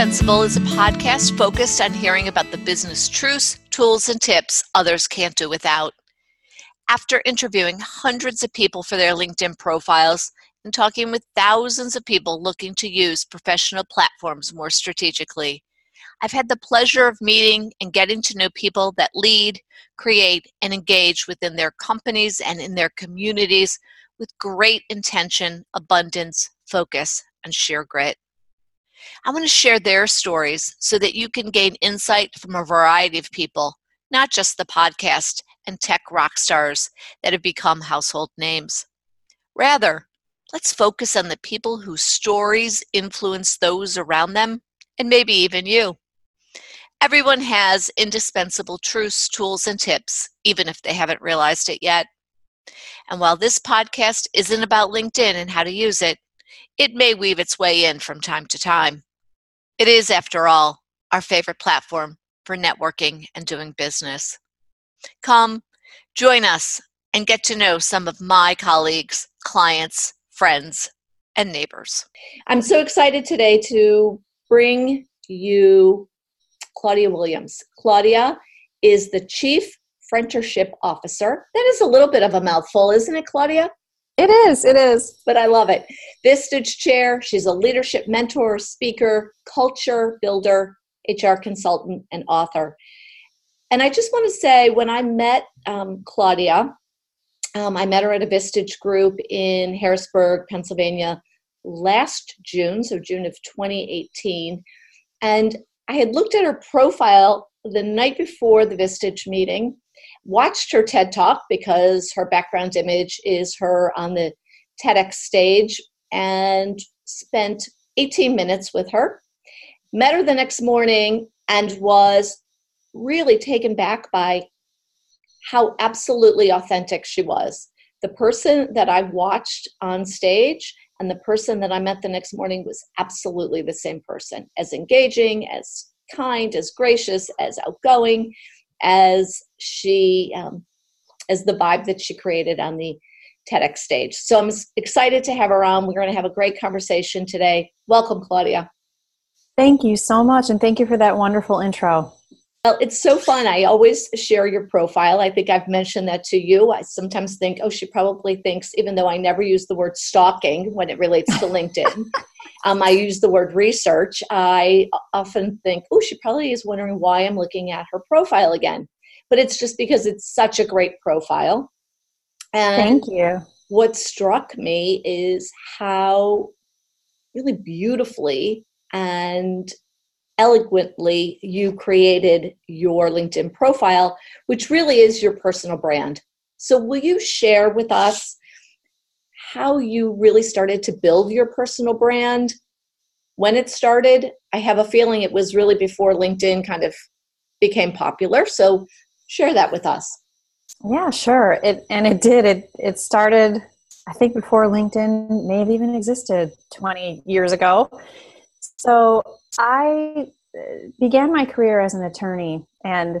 Indispensable is a podcast focused on hearing about the business truths, tools, and tips others can't do without. After interviewing hundreds of people for their LinkedIn profiles and talking with thousands of people looking to use professional platforms more strategically, I've had the pleasure of meeting and getting to know people that lead, create, and engage within their companies and in their communities with great intention, abundance, focus, and sheer grit. I want to share their stories so that you can gain insight from a variety of people, not just the podcast and tech rock stars that have become household names. Rather, let's focus on the people whose stories influence those around them and maybe even you. Everyone has indispensable truths, tools, and tips, even if they haven't realized it yet. And while this podcast isn't about LinkedIn and how to use it, it may weave its way in from time to time. It is, after all, our favorite platform for networking and doing business. Come, join us, and get to know some of my colleagues, clients, friends, and neighbors. I'm so excited today to bring you Claudia Williams. Claudia is the Chief Friendship Officer. That is a little bit of a mouthful, isn't it, Claudia? It is, it is. But I love it. Vistage Chair, she's a leadership mentor, speaker, culture builder, HR consultant, and author. And I just want to say when I met um, Claudia, um, I met her at a Vistage group in Harrisburg, Pennsylvania last June, so June of 2018. And I had looked at her profile the night before the Vistage meeting, watched her TED Talk because her background image is her on the TEDx stage, and spent 18 minutes with her. Met her the next morning and was really taken back by how absolutely authentic she was. The person that I watched on stage and the person that I met the next morning was absolutely the same person, as engaging, as kind, as gracious, as outgoing, as she, um, as the vibe that she created on the TEDx stage. So I'm excited to have her on. We're going to have a great conversation today. Welcome, Claudia. Thank you so much, and thank you for that wonderful intro. Well, it's so fun. I always share your profile. I think I've mentioned that to you. I sometimes think, oh, she probably thinks, even though I never use the word stalking when it relates to LinkedIn, um, I use the word research. I often think, oh, she probably is wondering why I'm looking at her profile again. But it's just because it's such a great profile. And Thank you. What struck me is how really beautifully and eloquently you created your LinkedIn profile, which really is your personal brand. So, will you share with us how you really started to build your personal brand? When it started, I have a feeling it was really before LinkedIn kind of became popular. So, share that with us. Yeah, sure. It and it did. It it started I think before LinkedIn may have even existed 20 years ago. So I uh, began my career as an attorney, and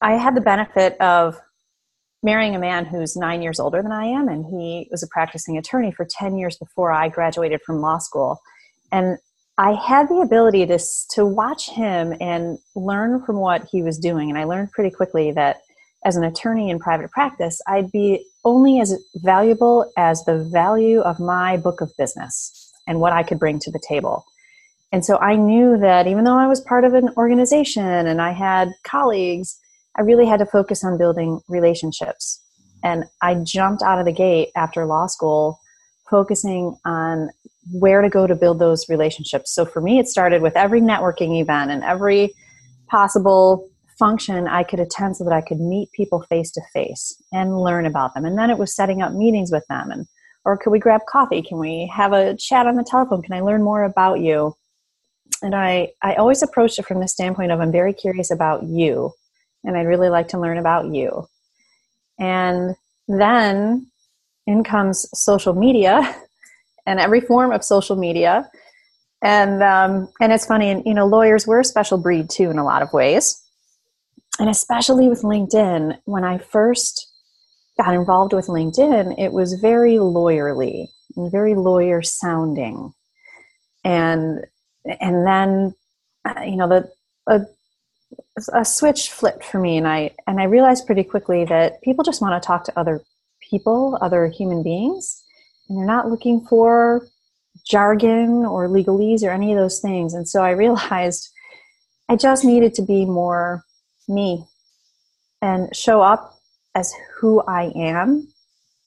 I had the benefit of marrying a man who's nine years older than I am, and he was a practicing attorney for 10 years before I graduated from law school. And I had the ability to, to watch him and learn from what he was doing. And I learned pretty quickly that as an attorney in private practice, I'd be only as valuable as the value of my book of business and what I could bring to the table. And so I knew that even though I was part of an organization and I had colleagues, I really had to focus on building relationships. And I jumped out of the gate after law school focusing on where to go to build those relationships. So for me, it started with every networking event and every possible function I could attend so that I could meet people face to face and learn about them. And then it was setting up meetings with them and or could we grab coffee? Can we have a chat on the telephone? Can I learn more about you? and I, I always approached it from the standpoint of I'm very curious about you and I'd really like to learn about you. And then in comes social media and every form of social media. And um, and it's funny, and you know, lawyers we're a special breed too in a lot of ways. And especially with LinkedIn, when I first got involved with LinkedIn, it was very lawyerly and very lawyer sounding. And and then uh, you know the a, a switch flipped for me and i and i realized pretty quickly that people just want to talk to other people other human beings and they're not looking for jargon or legalese or any of those things and so i realized i just needed to be more me and show up as who i am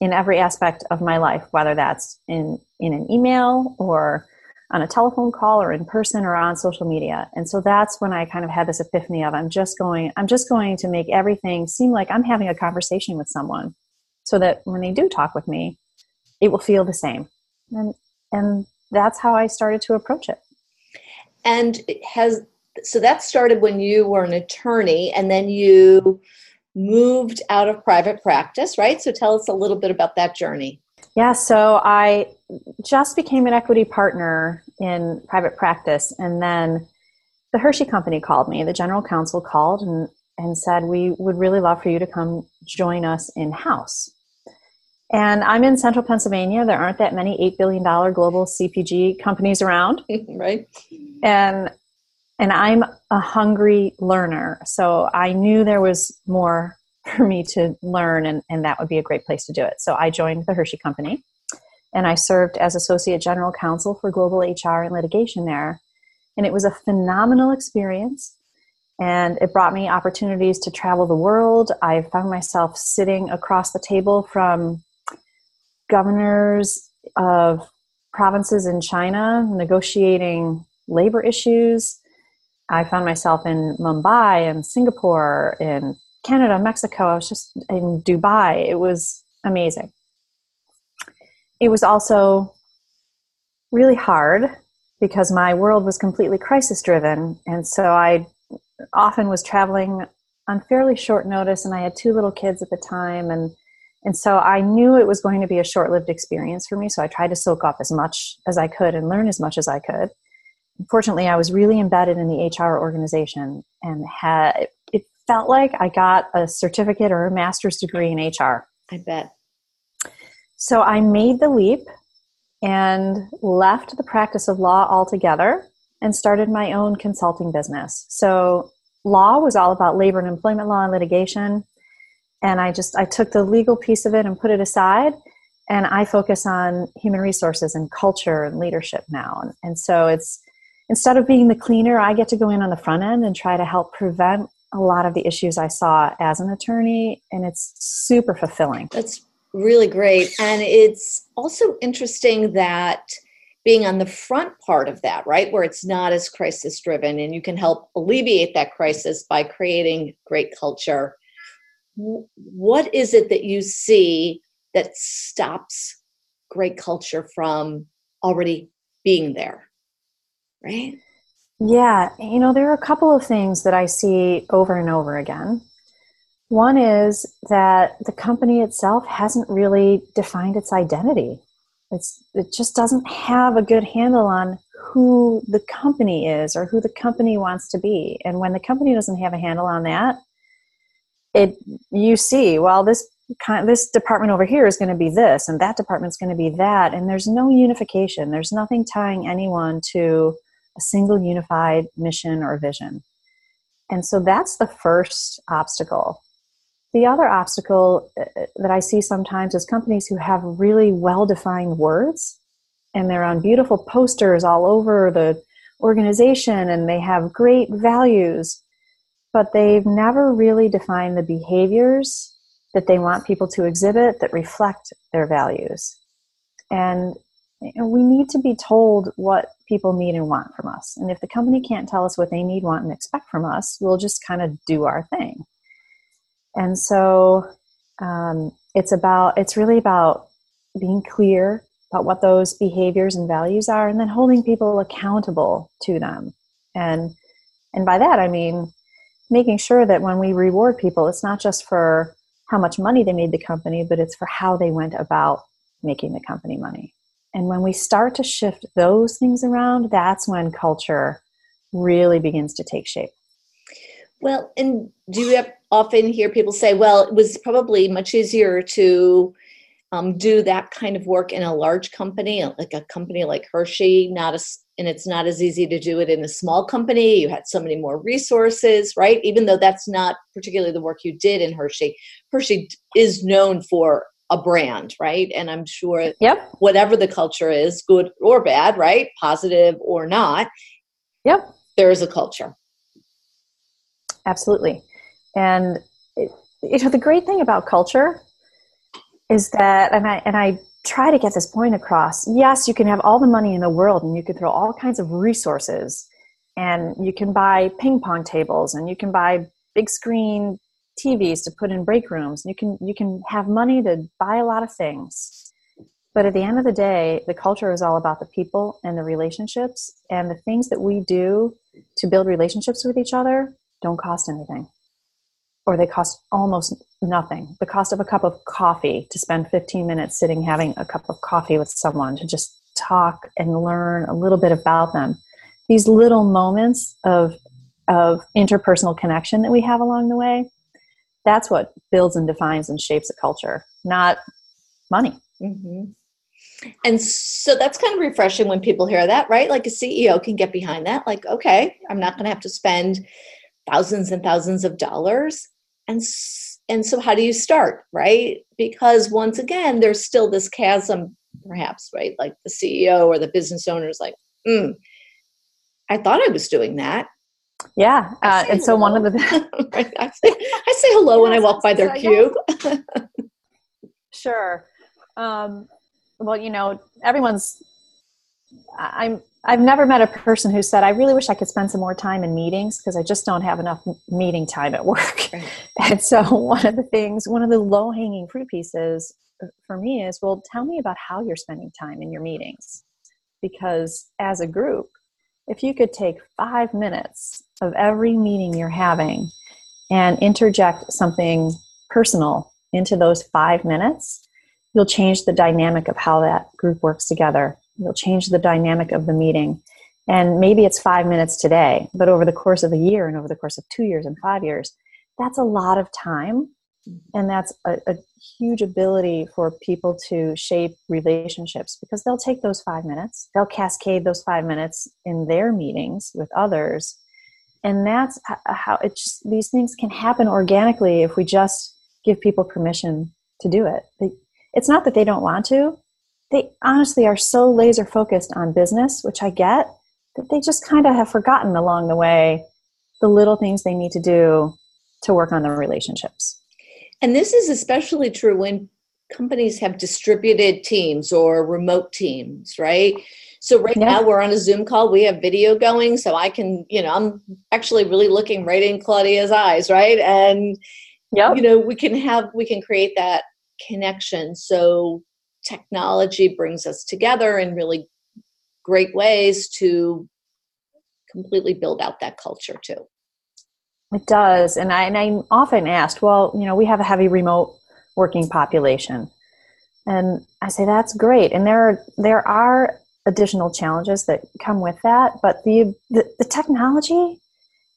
in every aspect of my life whether that's in in an email or on a telephone call or in person or on social media. And so that's when I kind of had this epiphany of I'm just going I'm just going to make everything seem like I'm having a conversation with someone so that when they do talk with me, it will feel the same. And and that's how I started to approach it. And has so that started when you were an attorney and then you moved out of private practice, right? So tell us a little bit about that journey. Yeah, so I just became an equity partner in private practice, and then the Hershey Company called me. The general counsel called and, and said, We would really love for you to come join us in house. And I'm in central Pennsylvania. There aren't that many $8 billion global CPG companies around. right. And and I'm a hungry learner. So I knew there was more for me to learn, and, and that would be a great place to do it. So I joined the Hershey Company and I served as Associate General Counsel for Global HR and Litigation there. And it was a phenomenal experience. And it brought me opportunities to travel the world. I found myself sitting across the table from governors of provinces in China negotiating labor issues. I found myself in Mumbai and Singapore, in Canada, Mexico. I was just in Dubai. It was amazing. It was also really hard because my world was completely crisis driven. And so I often was traveling on fairly short notice, and I had two little kids at the time. And, and so I knew it was going to be a short lived experience for me. So I tried to soak up as much as I could and learn as much as I could. Fortunately, I was really embedded in the HR organization and had it felt like I got a certificate or a master's degree in HR. I bet. So I made the leap and left the practice of law altogether and started my own consulting business. So law was all about labor and employment law and litigation and I just I took the legal piece of it and put it aside and I focus on human resources and culture and leadership now. And, and so it's instead of being the cleaner, I get to go in on the front end and try to help prevent a lot of the issues I saw as an attorney, and it's super fulfilling. That's really great. And it's also interesting that being on the front part of that, right, where it's not as crisis driven and you can help alleviate that crisis by creating great culture. What is it that you see that stops great culture from already being there? Right? Yeah, you know, there are a couple of things that I see over and over again. One is that the company itself hasn't really defined its identity. It's, it just doesn't have a good handle on who the company is or who the company wants to be. And when the company doesn't have a handle on that, it you see, well, this kind this department over here is going to be this, and that department's going to be that, and there's no unification. There's nothing tying anyone to a single unified mission or vision. And so that's the first obstacle. The other obstacle uh, uh, that I see sometimes is companies who have really well defined words and they're on beautiful posters all over the organization and they have great values, but they've never really defined the behaviors that they want people to exhibit that reflect their values. And we need to be told what people need and want from us. And if the company can't tell us what they need, want, and expect from us, we'll just kind of do our thing. And so um, it's about, it's really about being clear about what those behaviors and values are and then holding people accountable to them. And, and by that, I mean making sure that when we reward people, it's not just for how much money they made the company, but it's for how they went about making the company money. And when we start to shift those things around, that's when culture really begins to take shape. Well, and do you often hear people say, well, it was probably much easier to um, do that kind of work in a large company, like a company like Hershey, not as and it's not as easy to do it in a small company. You had so many more resources, right? Even though that's not particularly the work you did in Hershey. Hershey is known for a brand, right? And I'm sure yep. whatever the culture is, good or bad, right? Positive or not. Yep. There is a culture. Absolutely. And you know the great thing about culture is that and I and I try to get this point across. Yes, you can have all the money in the world and you can throw all kinds of resources and you can buy ping pong tables and you can buy big screen TVs to put in break rooms. You can you can have money to buy a lot of things. But at the end of the day, the culture is all about the people and the relationships and the things that we do to build relationships with each other don't cost anything. Or they cost almost nothing. The cost of a cup of coffee to spend 15 minutes sitting having a cup of coffee with someone to just talk and learn a little bit about them. These little moments of of interpersonal connection that we have along the way that's what builds and defines and shapes a culture, not money. Mm-hmm. And so that's kind of refreshing when people hear that, right? Like a CEO can get behind that. Like, okay, I'm not going to have to spend thousands and thousands of dollars. And and so how do you start, right? Because once again, there's still this chasm, perhaps, right? Like the CEO or the business owner is like, mm, I thought I was doing that. Yeah, uh, and so one of the I, say, I say hello when I walk by their cube. sure. Um, well, you know, everyone's. I'm. I've never met a person who said, "I really wish I could spend some more time in meetings because I just don't have enough meeting time at work." Right. And so, one of the things, one of the low-hanging fruit pieces uh, for me is, well, tell me about how you're spending time in your meetings, because as a group, if you could take five minutes of every meeting you're having and interject something personal into those five minutes, you'll change the dynamic of how that group works together. You'll change the dynamic of the meeting. And maybe it's five minutes today, but over the course of a year and over the course of two years and five years, that's a lot of time. Mm-hmm. And that's a, a, huge ability for people to shape relationships because they'll take those five minutes they'll cascade those five minutes in their meetings with others. And that's how it just these things can happen organically if we just give people permission to do it. It's not that they don't want to they honestly are so laser focused on business which i get that they just kind of have forgotten along the way the little things they need to do to work on their relationships and this is especially true when companies have distributed teams or remote teams, right? So right yeah. now we're on a Zoom call. We have video going, so I can, you know, I'm actually really looking right in Claudia's eyes, right? And yeah, you know, we can have we can create that connection. So technology brings us together in really great ways to completely build out that culture too. It does, and I and I'm often asked, well, you know, we have a heavy remote working population, and I say that's great, and there are there are additional challenges that come with that, but the, the, the technology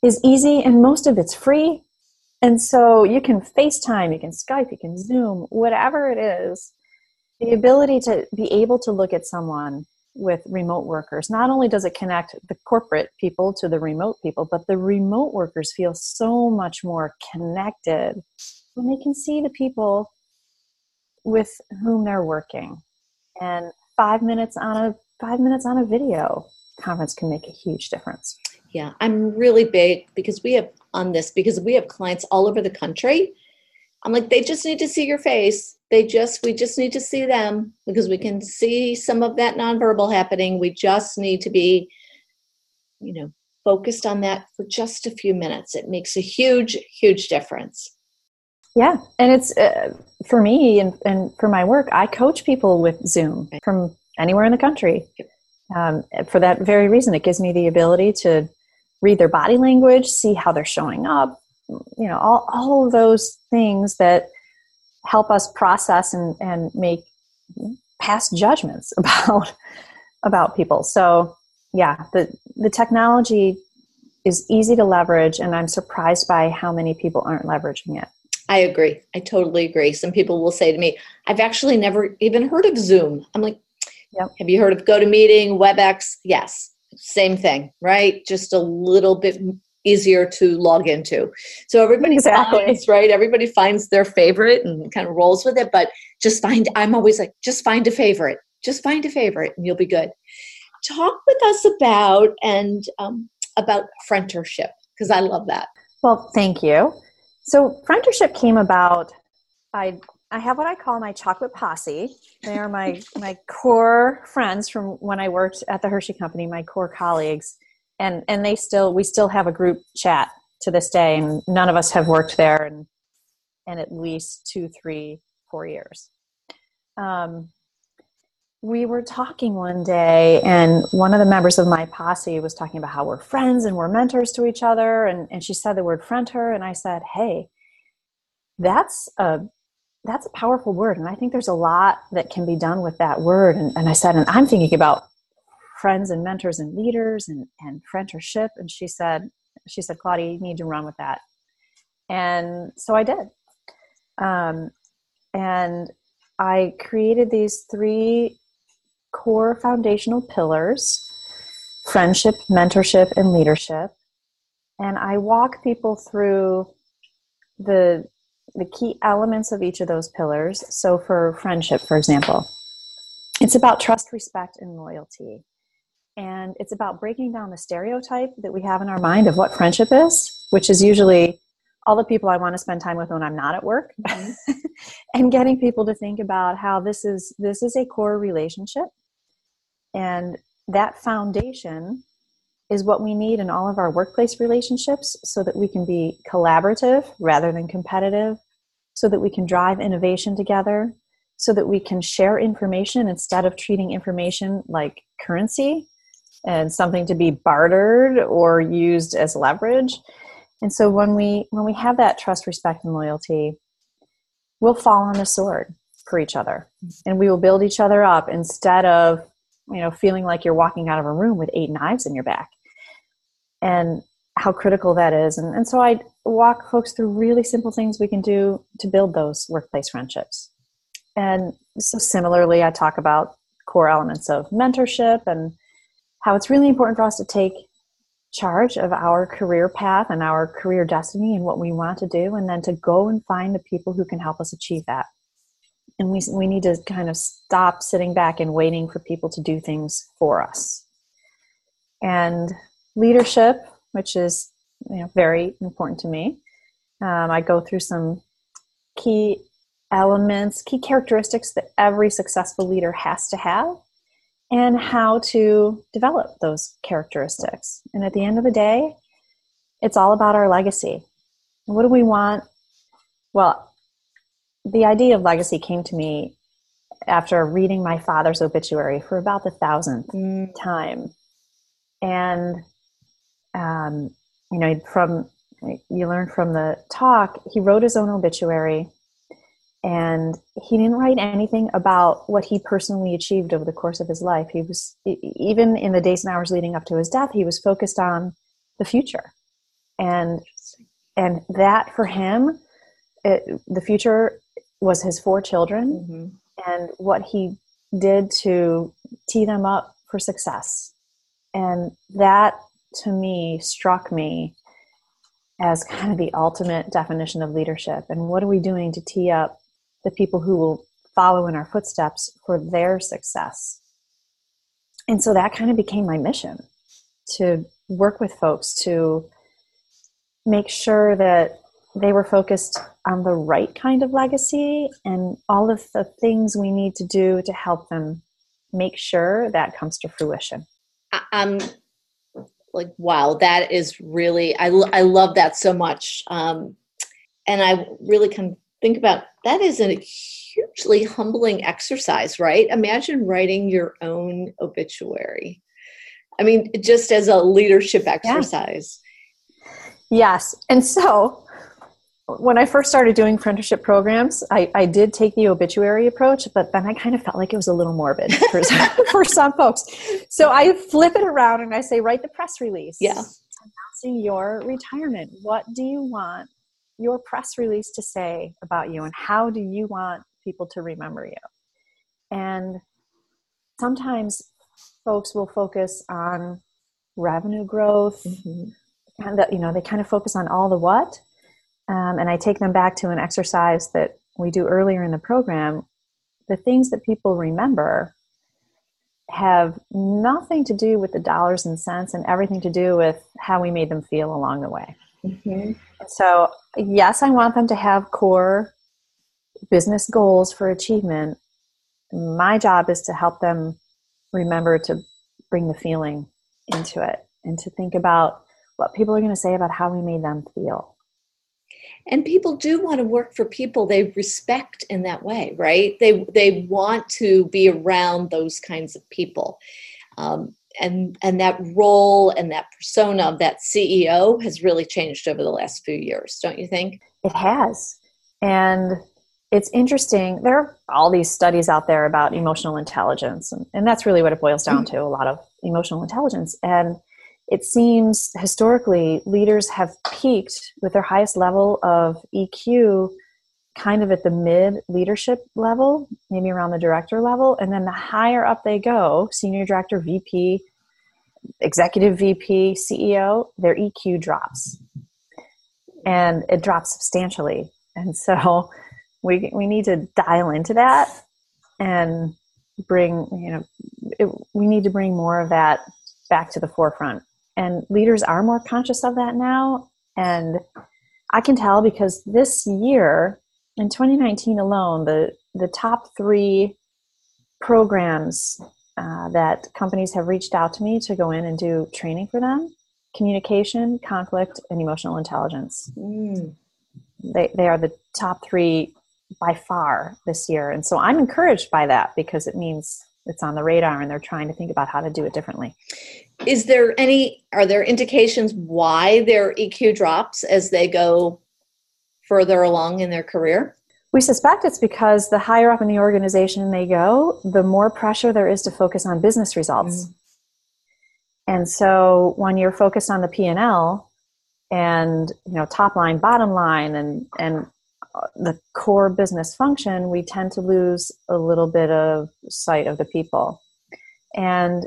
is easy and most of it's free, and so you can FaceTime, you can Skype, you can Zoom, whatever it is. The ability to be able to look at someone with remote workers. Not only does it connect the corporate people to the remote people, but the remote workers feel so much more connected when they can see the people with whom they're working. And five minutes on a five minutes on a video conference can make a huge difference. Yeah, I'm really big because we have on this because we have clients all over the country. I'm like, they just need to see your face. They just we just need to see them because we can see some of that nonverbal happening. We just need to be you know focused on that for just a few minutes. It makes a huge huge difference. Yeah. And it's uh, for me and, and for my work i coach people with zoom from anywhere in the country. Um, for that very reason it gives me the ability to read their body language see how they're showing up you know all, all of those things that help us process and, and make past judgments about about people. So yeah, the the technology is easy to leverage and I'm surprised by how many people aren't leveraging it. I agree. I totally agree. Some people will say to me, I've actually never even heard of Zoom. I'm like, yep. have you heard of GoToMeeting, WebEx? Yes. Same thing, right? Just a little bit easier to log into. So everybody exactly. finds, right? Everybody finds their favorite and kind of rolls with it, but just find I'm always like, just find a favorite. Just find a favorite and you'll be good. Talk with us about and um, about friendship because I love that. Well, thank you. So friendship came about. I I have what I call my chocolate posse. They are my my core friends from when I worked at the Hershey Company, my core colleagues, and and they still we still have a group chat to this day, and none of us have worked there in in at least two, three, four years. Um, we were talking one day and one of the members of my posse was talking about how we're friends and we're mentors to each other and, and she said the word friender and i said hey that's a that's a powerful word and i think there's a lot that can be done with that word and, and i said and i'm thinking about friends and mentors and leaders and, and friendship and she said she said claudia you need to run with that and so i did um, and i created these three core foundational pillars friendship, mentorship, and leadership. And I walk people through the, the key elements of each of those pillars. So, for friendship, for example, it's about trust, respect, and loyalty. And it's about breaking down the stereotype that we have in our mind of what friendship is, which is usually all the people I want to spend time with when I'm not at work, mm-hmm. and getting people to think about how this is this is a core relationship and that foundation is what we need in all of our workplace relationships so that we can be collaborative rather than competitive, so that we can drive innovation together, so that we can share information instead of treating information like currency and something to be bartered or used as leverage. And so when we when we have that trust, respect and loyalty, we'll fall on the sword for each other. And we will build each other up instead of you know feeling like you're walking out of a room with eight knives in your back. And how critical that is. And, and so i walk folks through really simple things we can do to build those workplace friendships. And so similarly i talk about core elements of mentorship and how it's really important for us to take charge of our career path and our career destiny and what we want to do and then to go and find the people who can help us achieve that. And we, we need to kind of stop sitting back and waiting for people to do things for us. And leadership which is you know very important to me um, i go through some key elements key characteristics that every successful leader has to have and how to develop those characteristics and at the end of the day it's all about our legacy what do we want well the idea of legacy came to me after reading my father's obituary for about the thousandth mm. time. And, um, you know, from, you learn from the talk, he wrote his own obituary and he didn't write anything about what he personally achieved over the course of his life. He was, even in the days and hours leading up to his death, he was focused on the future. And, and that for him, it, the future was his four children mm-hmm. and what he did to tee them up for success. And that to me struck me as kind of the ultimate definition of leadership. And what are we doing to tee up the people who will follow in our footsteps for their success? And so that kind of became my mission to work with folks to make sure that they were focused on the right kind of legacy and all of the things we need to do to help them make sure that comes to fruition. Um, like wow, that is really I I love that so much, um, and I really can think about that is a hugely humbling exercise, right? Imagine writing your own obituary. I mean, just as a leadership exercise. Yeah. Yes, and so when I first started doing friendship programs, I, I did take the obituary approach, but then I kind of felt like it was a little morbid for, some, for some folks. So I flip it around and I say, write the press release. Yeah. Announcing your retirement. What do you want your press release to say about you and how do you want people to remember you and sometimes folks will focus on revenue growth mm-hmm. and the, you know they kind of focus on all the what um, and i take them back to an exercise that we do earlier in the program the things that people remember have nothing to do with the dollars and cents and everything to do with how we made them feel along the way. Mm-hmm. So, yes, I want them to have core business goals for achievement. My job is to help them remember to bring the feeling into it and to think about what people are going to say about how we made them feel and people do want to work for people they respect in that way right they they want to be around those kinds of people um, and and that role and that persona of that ceo has really changed over the last few years don't you think it has and it's interesting there are all these studies out there about emotional intelligence and, and that's really what it boils down mm-hmm. to a lot of emotional intelligence and it seems historically leaders have peaked with their highest level of EQ kind of at the mid leadership level, maybe around the director level. And then the higher up they go, senior director, VP, executive VP, CEO, their EQ drops. And it drops substantially. And so we, we need to dial into that and bring, you know, it, we need to bring more of that back to the forefront and leaders are more conscious of that now and i can tell because this year in 2019 alone the the top three programs uh, that companies have reached out to me to go in and do training for them communication conflict and emotional intelligence mm. they, they are the top three by far this year and so i'm encouraged by that because it means it's on the radar and they're trying to think about how to do it differently is there any are there indications why their eq drops as they go further along in their career we suspect it's because the higher up in the organization they go the more pressure there is to focus on business results mm-hmm. and so when you're focused on the p&l and you know top line bottom line and and the core business function, we tend to lose a little bit of sight of the people. And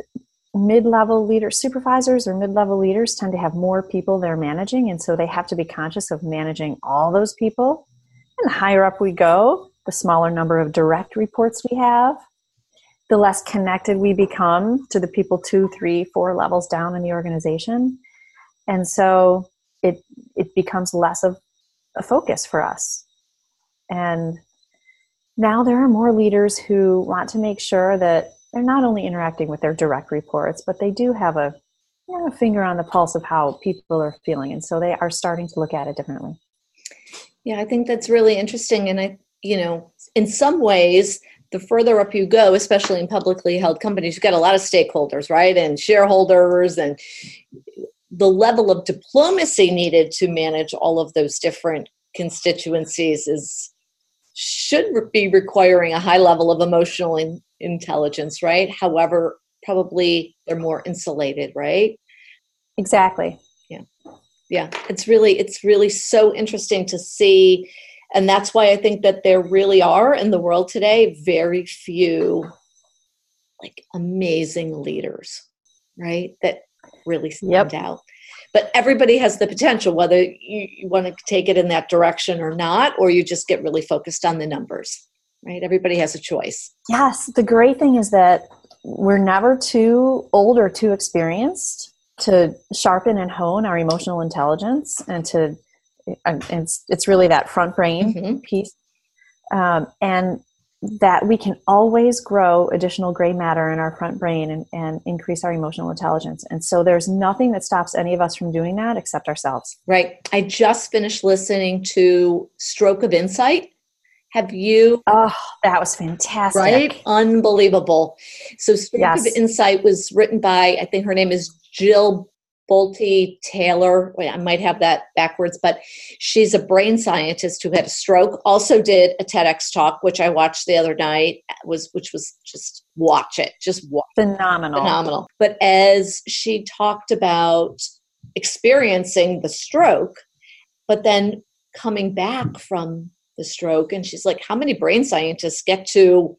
mid-level leaders, supervisors or mid-level leaders tend to have more people they're managing, and so they have to be conscious of managing all those people. And the higher up we go, the smaller number of direct reports we have, the less connected we become to the people two, three, four levels down in the organization. And so it it becomes less of a focus for us. And now there are more leaders who want to make sure that they're not only interacting with their direct reports, but they do have a, you know, a finger on the pulse of how people are feeling. And so they are starting to look at it differently. Yeah, I think that's really interesting. And I, you know, in some ways, the further up you go, especially in publicly held companies, you've got a lot of stakeholders, right? And shareholders and the level of diplomacy needed to manage all of those different constituencies is should be requiring a high level of emotional in, intelligence, right? However, probably they're more insulated, right? Exactly. Yeah. Yeah. It's really it's really so interesting to see and that's why I think that there really are in the world today very few like amazing leaders, right? That really stand yep. out but everybody has the potential whether you, you want to take it in that direction or not or you just get really focused on the numbers right everybody has a choice yes the great thing is that we're never too old or too experienced to sharpen and hone our emotional intelligence and to and it's, it's really that front brain mm-hmm. piece um, and that we can always grow additional gray matter in our front brain and, and, increase our emotional intelligence. And so there's nothing that stops any of us from doing that except ourselves. Right. I just finished listening to Stroke of Insight. Have you? Oh, that was fantastic. Right? Unbelievable. So, Stroke yes. of Insight was written by, I think her name is Jill Bolte Taylor. Wait, I might have that backwards, but she's a brain scientist who had a stroke. Also did a TEDx talk, which I watched the other night. Was which was just watch it, just watch. phenomenal, phenomenal. But as she talked about experiencing the stroke, but then coming back from the stroke. And she's like how many brain scientists get to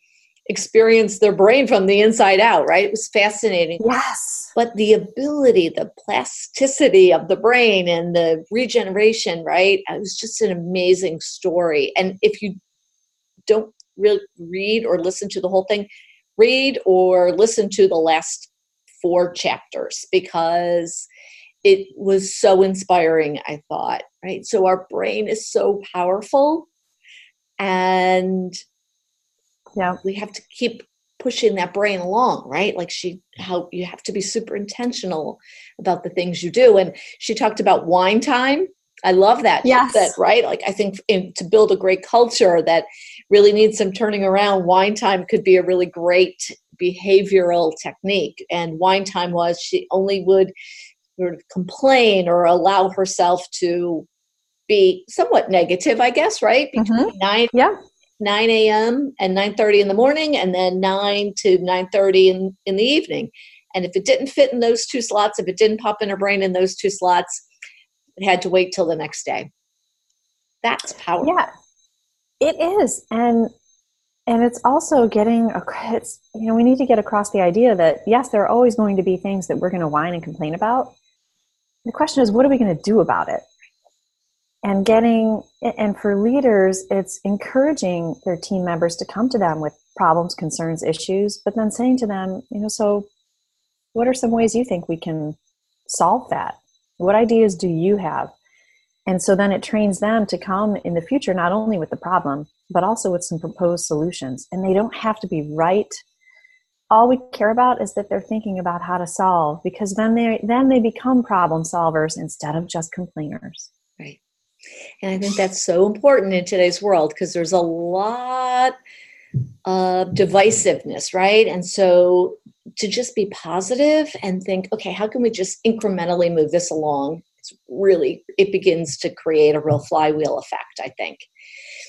experience their brain from the inside out? Right? It was fascinating. Yes. But the ability the plasticity of the brain and the regeneration right? It was just an amazing story. And if you don't really read or listen to the whole thing read or listen to the last four chapters because it was so inspiring i thought right? So our brain is so powerful and yeah. we have to keep pushing that brain along right? Like she how you have to be super intentional about the things you do. And she talked about whine time. I love that yes. that right? Like i think in, to build a great culture that really needs some turning around whine time could be a really great behavioral technique. And whine time was she only would sort of complain or allow herself to be somewhat negative i guess right between Mhm. 9 yeah 9 a.m. and 9.30 in the morning and then 9 to 9.30 in, in the evening. And if it didn't fit in those two slots, if it didn't pop in her brain in those two slots, it had to wait till the next day. That's powerful. yeah it is and and it's also getting a it's you know we need to get across the idea that yes there are always going to be things that we're going to whine and complain about the question is what are we going to do about it and getting and for leaders it's encouraging their team members to come to them with problems concerns issues but then saying to them you know so what are some ways you think we can solve that? What ideas do you have? And so then it trains them to come in the future not only with the problem but also with some proposed solutions. And they don't have to be right. All we care about is that they're thinking about how to solve because then they then they become problem solvers instead of just complainers. And I think that's so important in today's world because there's a lot of divisiveness, right? And so to just be positive and think, okay, how can we just incrementally move this along? It's really, it begins to create a real flywheel effect, I think.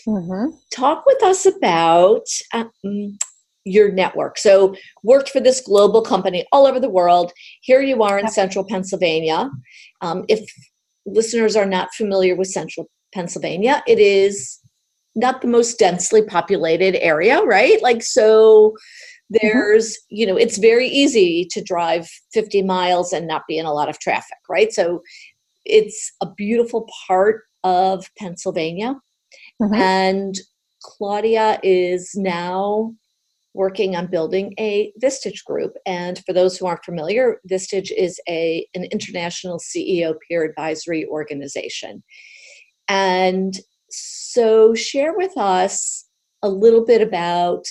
mm-hmm. Talk with us about um, your network. So, worked for this global company all over the world. Here you are in central Pennsylvania. Um, if listeners are not familiar with central Pennsylvania, it is not the most densely populated area, right? Like, so there's, you know, it's very easy to drive 50 miles and not be in a lot of traffic, right? So, it's a beautiful part of Pennsylvania. Mhm. And Claudia is now working on building a Vistage group. And for those who aren't familiar, Vistage is a an international CEO peer advisory organization. And so share with us a little bit about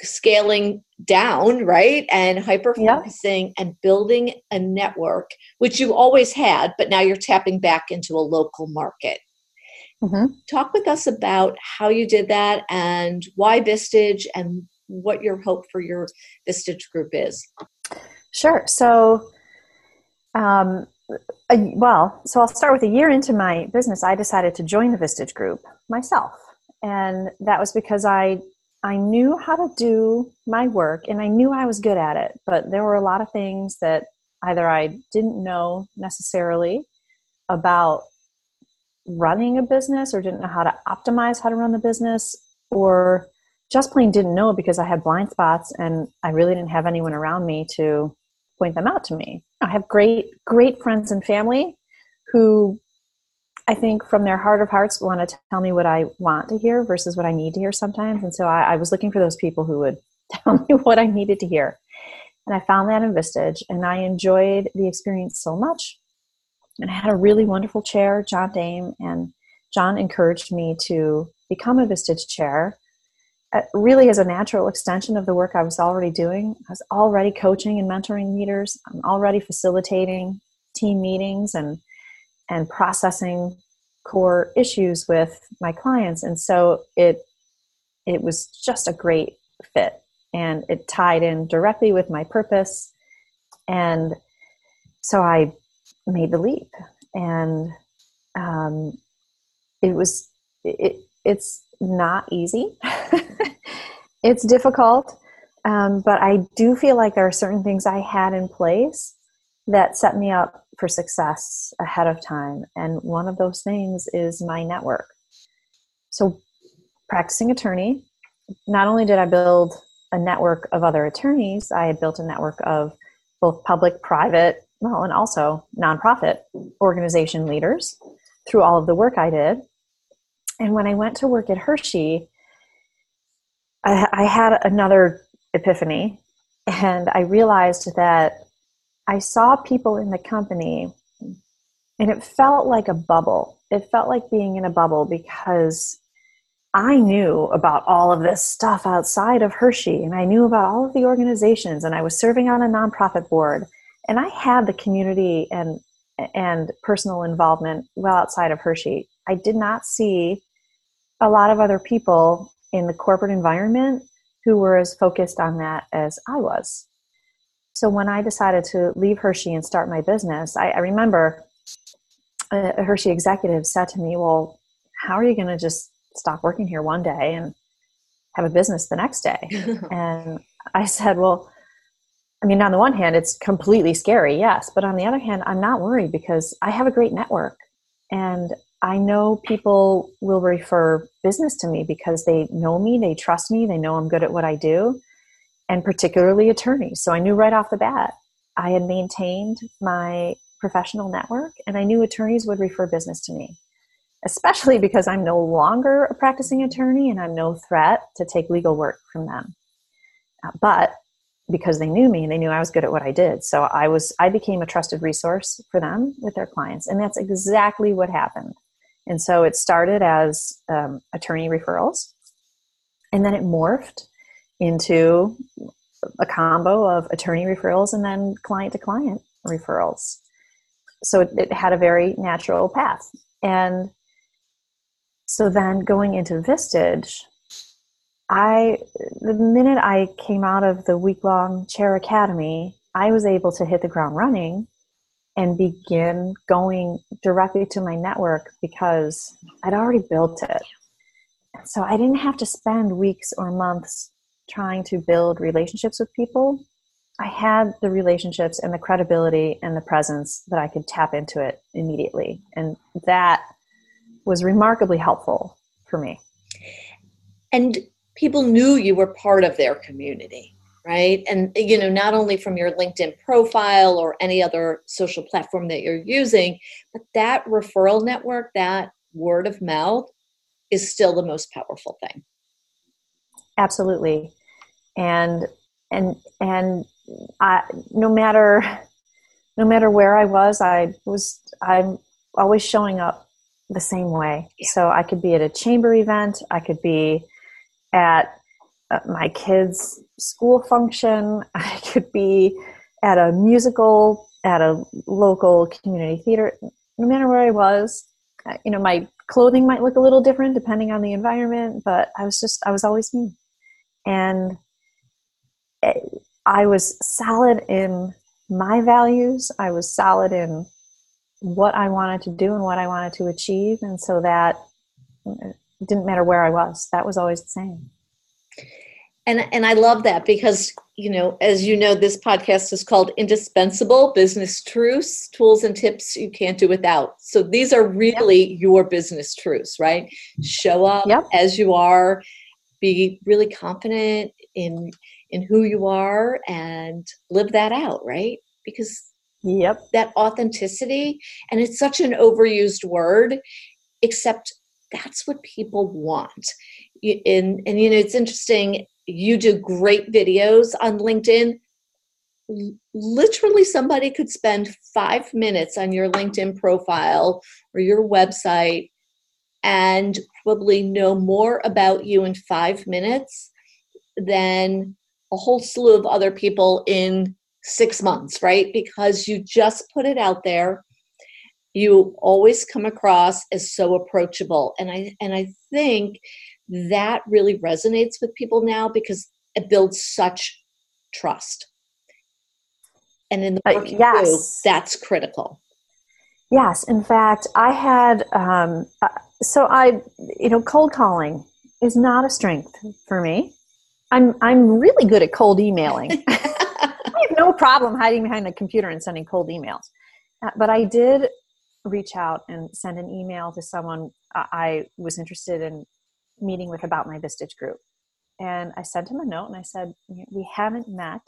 scaling down, right? And hyper focusing and building a network, which you always had, but now you're tapping back into a local market Mhm. talk with us about how you did that and why Vistage and what your hope for your Vistage group is. Sure. So, um, well, so I'll start with a year into my business. I decided to join the Vistage group myself, and that was because I I knew how to do my work and I knew I was good at it, but there were a lot of things that either I didn't know necessarily about running a business or didn't know how to optimize how to run the business or just plain didn't know because I had blind spots and I really didn't have anyone around me to point them out to me. I have great, great friends and family who I think from their heart of hearts want to tell me what I want to hear versus what I need to hear sometimes. And so I, I was looking for those people who would tell me what I needed to hear. And I found that in Vistage and I enjoyed the experience so much. And I had a really wonderful chair, John Dame, and John encouraged me to become a Vistage chair really as a natural extension of the work I was already doing. I was already coaching and mentoring leaders. I'm already facilitating team meetings and and processing core issues with my clients, and so it it was just a great fit, and it tied in directly with my purpose, and so I made the leap, and um, it was it, it's not easy. it's difficult, um, but I do feel like there are certain things I had in place that set me up for success ahead of time. And one of those things is my network. So, practicing attorney, not only did I build a network of other attorneys, I had built a network of both public, private, well, and also nonprofit organization leaders through all of the work I did. And when I went to work at Hershey, I, I had another epiphany, and I realized that I saw people in the company, and it felt like a bubble. It felt like being in a bubble because I knew about all of this stuff outside of Hershey, and I knew about all of the organizations, and I was serving on a nonprofit board, and I had the community and and personal involvement well outside of Hershey. I did not see a lot of other people in the corporate environment who were as focused on that as I was. So when I decided to leave Hershey and start my business, I, I remember a Hershey executive said to me, Well, how are you going to just stop working here one day and have a business the next day? and I said, Well, I mean, on the one hand, it's completely scary, yes. But on the other hand, I'm not worried because I have a great network. And I know people will refer business to me because they know me, they trust me, they know I'm good at what I do, and particularly attorneys. So I knew right off the bat I had maintained my professional network and I knew attorneys would refer business to me, especially because I'm no longer a practicing attorney and I'm no threat to take legal work from them. Uh, but because they knew me and they knew I was good at what I did. So I was I became a trusted resource for them with their clients, and that's exactly what happened. And so it started as um, attorney referrals, and then it morphed into a combo of attorney referrals and then client to client referrals. So it, it had a very natural path. And so then going into Vistage, I, the minute I came out of the week long chair academy, I was able to hit the ground running and begin going directly to my network because I'd already built it. So I didn't have to spend weeks or months trying to build relationships with people. I had the relationships and the credibility and the presence that I could tap into it immediately. And that was remarkably helpful for me. And people knew you were part of their community right? And you know not only from your linkedin profile or any other social platform that you're using but that referral network that word of mouth is still the most powerful thing. Absolutely. And and and I, no matter no matter where i was i was i'm always showing up the same way. Yeah. so i could be at a chamber event i could be at my kids' school function. I could be at a musical, at a local community theater. No matter where I was, you know, my clothing might look a little different depending on the environment, but I was just, I was always me. And eh, I was solid in my values. I was solid in what I wanted to do and what I wanted to achieve. And so that it didn't matter where I was. That was always the same. And and I love that because you know, as you know, this podcast is called Indispensable Business Truths, Tools and Tips You Can't Do Without. So these are really yep. your business truths, right? Show up yep. as you are, be really confident in in who you are and live that out, right? Because yep that authenticity and it's such an overused word except that's what people want and, and you know it's interesting you do great videos on linkedin. Literally somebody could spend five minutes on your linkedin profile or your website and probably know more about you in five minutes than a whole slew of other people in six months right? Because you just put it out there. You always come across as so approachable. And i and i think that really resonates with people now because it builds such trust. And in the uh, work uh, yes. do, that's critical. Yes. In fact i had um, uh, so i you know cold calling is not a strength for me. I'm i'm really good at cold emailing. I have no problem hiding behind the computer and sending cold emails. Uh, but I did reach out and send an email to someone I was interested in meeting with about my Vistage group. And I sent him a note and I said, We haven't met.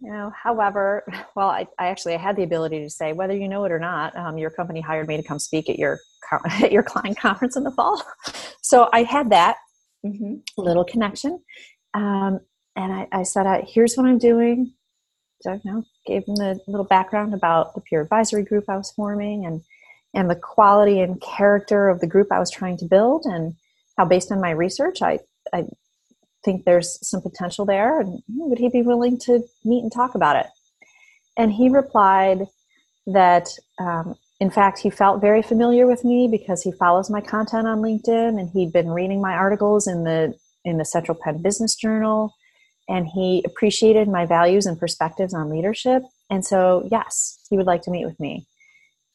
You know, however, well, I, I actually I had the ability to say whether you know it or not. Um, your company hired me to come speak at your at your client conference in the fall, so I had that mm-hmm. little connection. Um, and I, I said, uh, "Here's what I'm doing." So, you know, gave him the little background about the peer advisory group I was forming and and the quality and character of the group I was trying to build, and how, based on my research, I I think there's some potential there, and would he be willing to meet and talk about it? And he replied that, um, in fact, he felt very familiar with me because he follows my content on LinkedIn, and he'd been reading my articles in the in the Central Penn Business Journal, and he appreciated my values and perspectives on leadership. And so, yes, he would like to meet with me.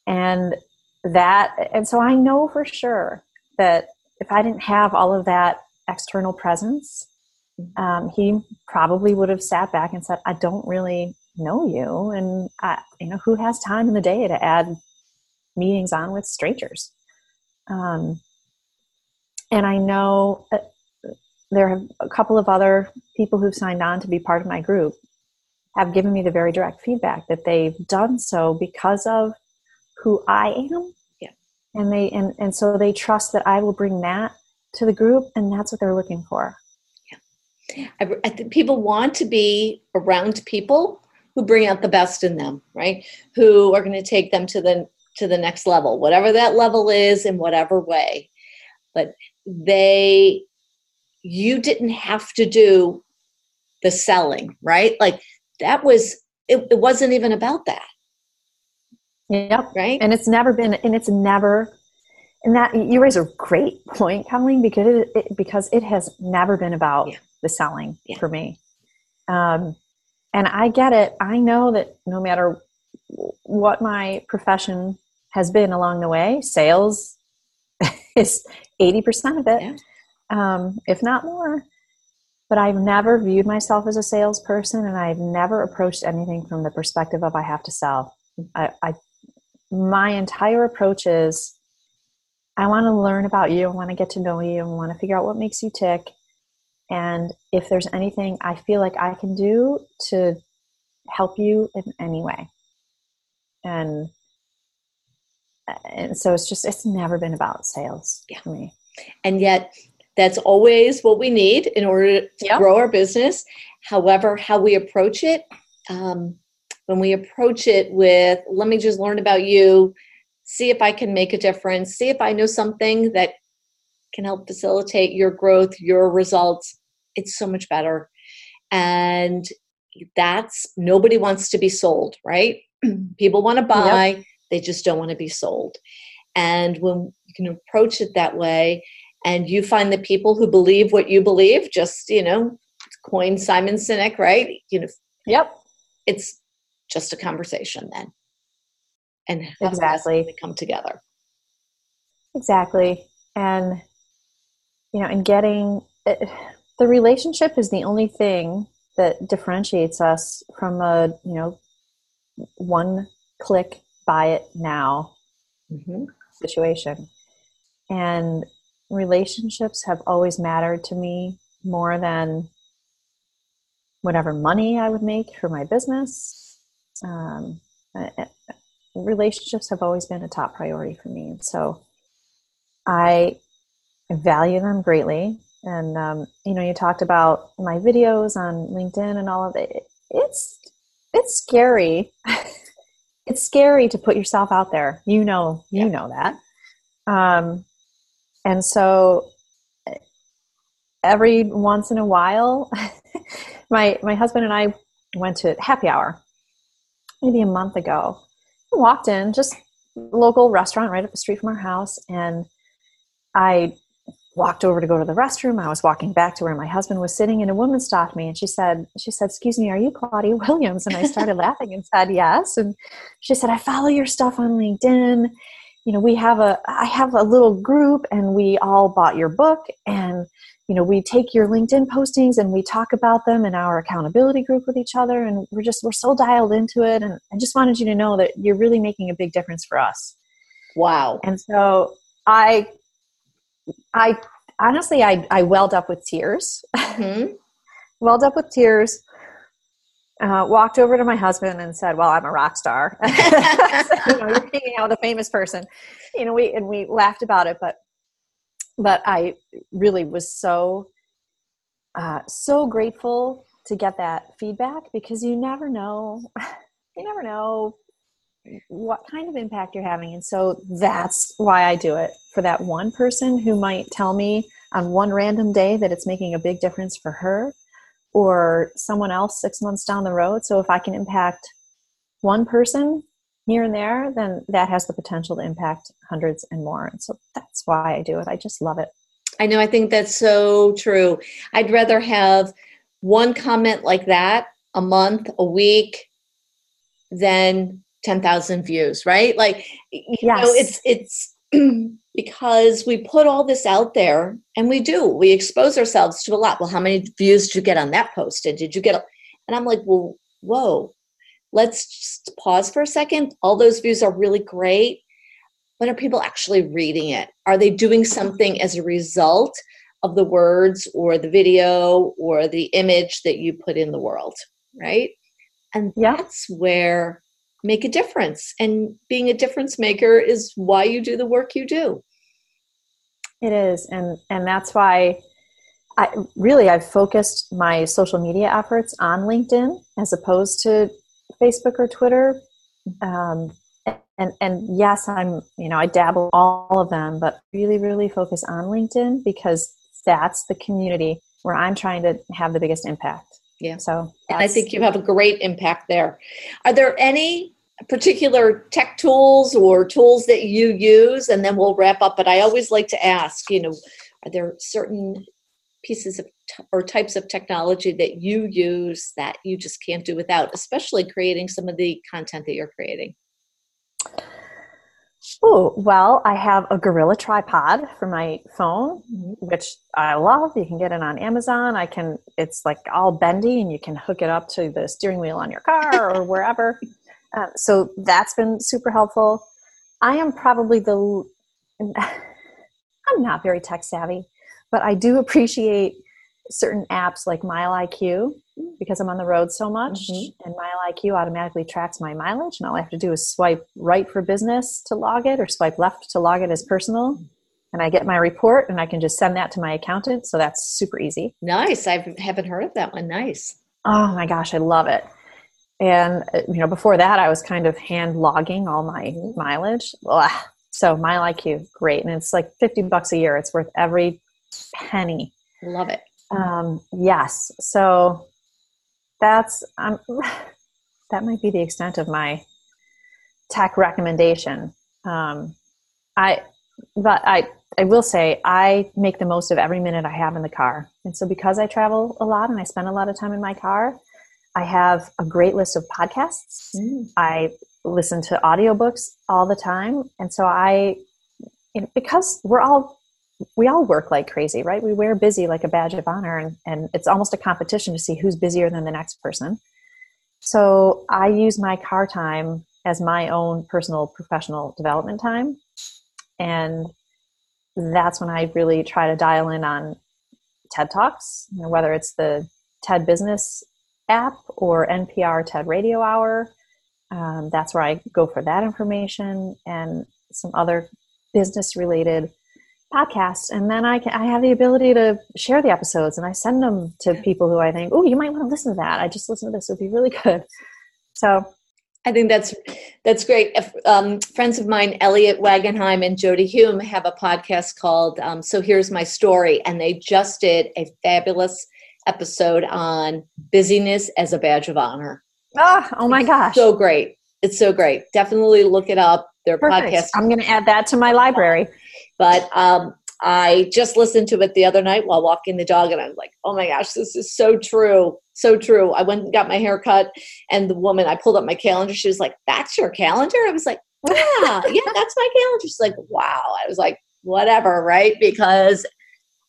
And that, and so I know for sure that if I didn't have all of that external presence, um, he probably would have sat back and said, I don't really know you. And, I, you know, who has time in the day to add meetings on with strangers? Um, and I know there have a couple of other people who've signed on to be part of my group have given me the very direct feedback that they've done so because of who I am. And they and, and so they trust that I will bring that to the group and that's what they're looking for. Yeah. I, I think people want to be around people who bring out the best in them, right? Who are going to take them to the to the next level, whatever that level is in whatever way. But they you didn't have to do the selling, right? Like that was it, it wasn't even about that. Yep. Right. And it's never been and it's never and that you raise a great point, Colleen, because it, it because it has never been about yeah. the selling yeah. for me. Um, and I get it. I know that no matter what my profession has been along the way, sales is eighty percent of it. Yeah um, if not more. But I've never viewed myself as a salesperson, and I've never approached anything from the perspective of I have to sell. I, I my entire approach is I want to learn about you, I want to get to know you, I want to figure out what makes you tick. And if there's anything I feel like I can do to help you in any way. And and so it's just it's never been about sales yeah. for me. And yet that's always what we need in order to yep. grow our business. However, how we approach it, um, when we approach it with, let me just learn about you, see if I can make a difference, see if I know something that can help facilitate your growth, your results, it's so much better. And that's nobody wants to be sold, right? People want to buy, yep. they just don't want to be sold. And when you can approach it that way, and you find the people who believe what you believe just you know coin simon sinek right you know yep it's just a conversation then. And exactly. they come together. Exactly. And you know and getting it, eh, the relationship is the only thing that differentiates us from a you know one click buy it now mm-hmm. situation. And relationships have always mattered to me more than whatever money I would make for my business. Um, relationships have always been a top priority for me. And So I value them greatly. And, um, you know, you talked about my videos on LinkedIn and all of it. It's, it's scary. it's scary to put yourself out there. You know, you yeah. know that. Um, and so every once in a while, my my husband and I went to happy hour maybe a month ago. We walked in, just local restaurant right up the street from our house, and I walked over to go to the restroom. I was walking back to where my husband was sitting, and a woman stopped me and she said, "She said, excuse me, are you Claudia Williams?" And I started laughing and said, "Yes." And she said, "I follow your stuff on LinkedIn." you know we have a i have a little group and we all bought your book and you know we take your linkedin postings and we talk about them in our accountability group with each other and we're just we're so dialed into it and i just wanted you to know that you're really making a big difference for us wow and so i i honestly i i welled up with tears mm-hmm. welled up with tears uh, walked over to my husband and said, "Well, I'm a rock star. so, you know, you're hanging out with a famous person." You know, we and we laughed about it, but but I really was so uh, so grateful to get that feedback because you never know you never know what kind of impact you're having. And so that's why I do it for that one person who might tell me on one random day that it's making a big difference for her or someone else 6 months down the road. So if I can impact one person here and there, then that has the potential to impact hundreds and more. And so that's why I do it. I just love it. I know. I think that's so true. I'd rather have one comment like that a month, a week, than 10,000 views, right? Like, you yes. know, it's, it's, because we put all this out there and we do we expose ourselves to a lot well how many views did you get on that post and did you get a, and i'm like well whoa let's just pause for a second. All those views are really great. But are people actually reading it? Are they doing something as a result of the words or the video or the image that you put in the world? Right. And yeah. that's where make a difference. And being a difference maker is why you do the work you do. It is. And and that's why I really I've focused my social media efforts on LinkedIn as opposed to Facebook or Twitter. Um, and and yes, I'm you know I dabble all of them, but really really focus on LinkedIn because that's the community where I'm trying to have the biggest impact. Yeah. So and I think you have a great impact there. Are there any particular tech tools or tools that you use? And then we'll wrap up. But I always like to ask, you know, are there certain pieces of t- or types of technology that you use that you just can't do without, especially creating some of the content that you're creating? Oh, well, I have a Gorilla tripod for my phone, mm-hmm. which I love. You can get it on Amazon. I can, it's like all bendy and you can hook it up to the steering wheel on your car or wherever. Uh, so that's been super helpful. I am probably the, I'm not very tech savvy, but I do appreciate certain apps like Mile IQ because I'm on the road so much, mm-hmm. and Mile IQ automatically tracks my mileage, and all I have to do is swipe right for business to log it, or swipe left to log it as personal, and I get my report, and I can just send that to my accountant. So that's super easy. Nice. I haven't heard of that one. Nice. Oh my gosh, I love it. And uh, you know, before that, I was kind of hand logging all my mm-hmm. mileage. Ugh. So Mile IQ, great, and it's like fifty bucks a year. It's worth every penny. Love it. Um, yes. So that's um, that might be the extent of my tech recommendation. Um, I, but I, I will say I make the most of every minute I have in the car, and so because I travel a lot and I spend a lot of time in my car, I have a great list of podcasts. Mm. I listen to audiobooks all the time, and so I, because we're all we all work like crazy, right? We wear busy like a badge of honor, and, and it's almost a competition to see who's busier than the next person. So I use my car time as my own personal professional development time. And that's when I really try to dial in on TED Talks, you know, whether it's the TED Business app or NPR TED Radio Hour. Um, that's where I go for that information and some other business related podcast and then I, can, I have the ability to share the episodes and i send them to people who i think oh you might want to listen to that. I just listened to this. It would be really good. So i think that's that's great. Um, friends of mine elliot wagenheim and jody hume have a podcast called um, so here's my story and they just did a fabulous episode on busyness as a badge of honor. Oh, oh my gosh. so great. It's so great. Definitely look it up. Their Perfect. podcast i'm going to add that to my library but um, I just listened to it the other night while walking the dog, and I was like, oh my gosh, this is so true. So true. I went and got my hair cut, and the woman, I pulled up my calendar. She was like, that's your calendar? I was like, yeah, yeah, that's my calendar. She's like, wow. I was like, whatever, right? Because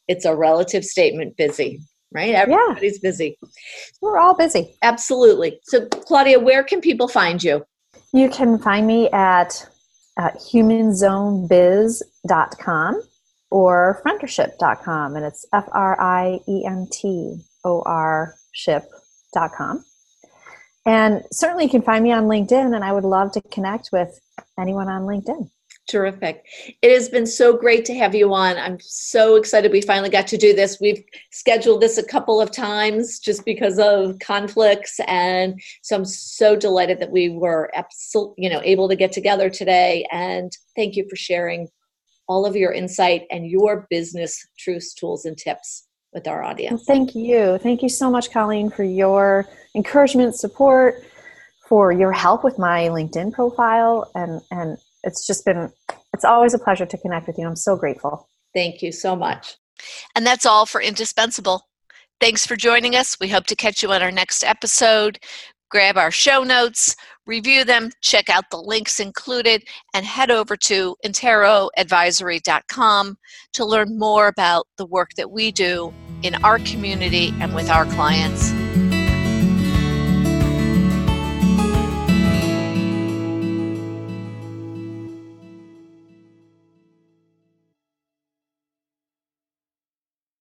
it's a relative statement busy, right? Everybody's yeah. busy. We're all busy. Absolutely. So, Claudia, where can people find you? You can find me at uh, humanzonebiz.com or frientorship.com, and it's F R I E N T O R ship.com. And certainly you can find me on LinkedIn, and I would love to connect with anyone on LinkedIn. Terrific. It has been so great to have you on. I'm so excited we finally got to do this. We've scheduled this a couple of times just because of conflicts and so I'm so delighted that we were absolutely, you know, able to get together today and thank you for sharing all of your insight and your business truths, tools and tips with our audience. Thank you. Thank you so much Colleen for your encouragement, support, for your help with my LinkedIn profile and and it's just been it's always a pleasure to connect with you. I'm so grateful. Thank you so much. And that's all for Indispensable. Thanks for joining us. We hope to catch you on our next episode. Grab our show notes, review them, check out the links included, and head over to interoadvisory.com to learn more about the work that we do in our community and with our clients.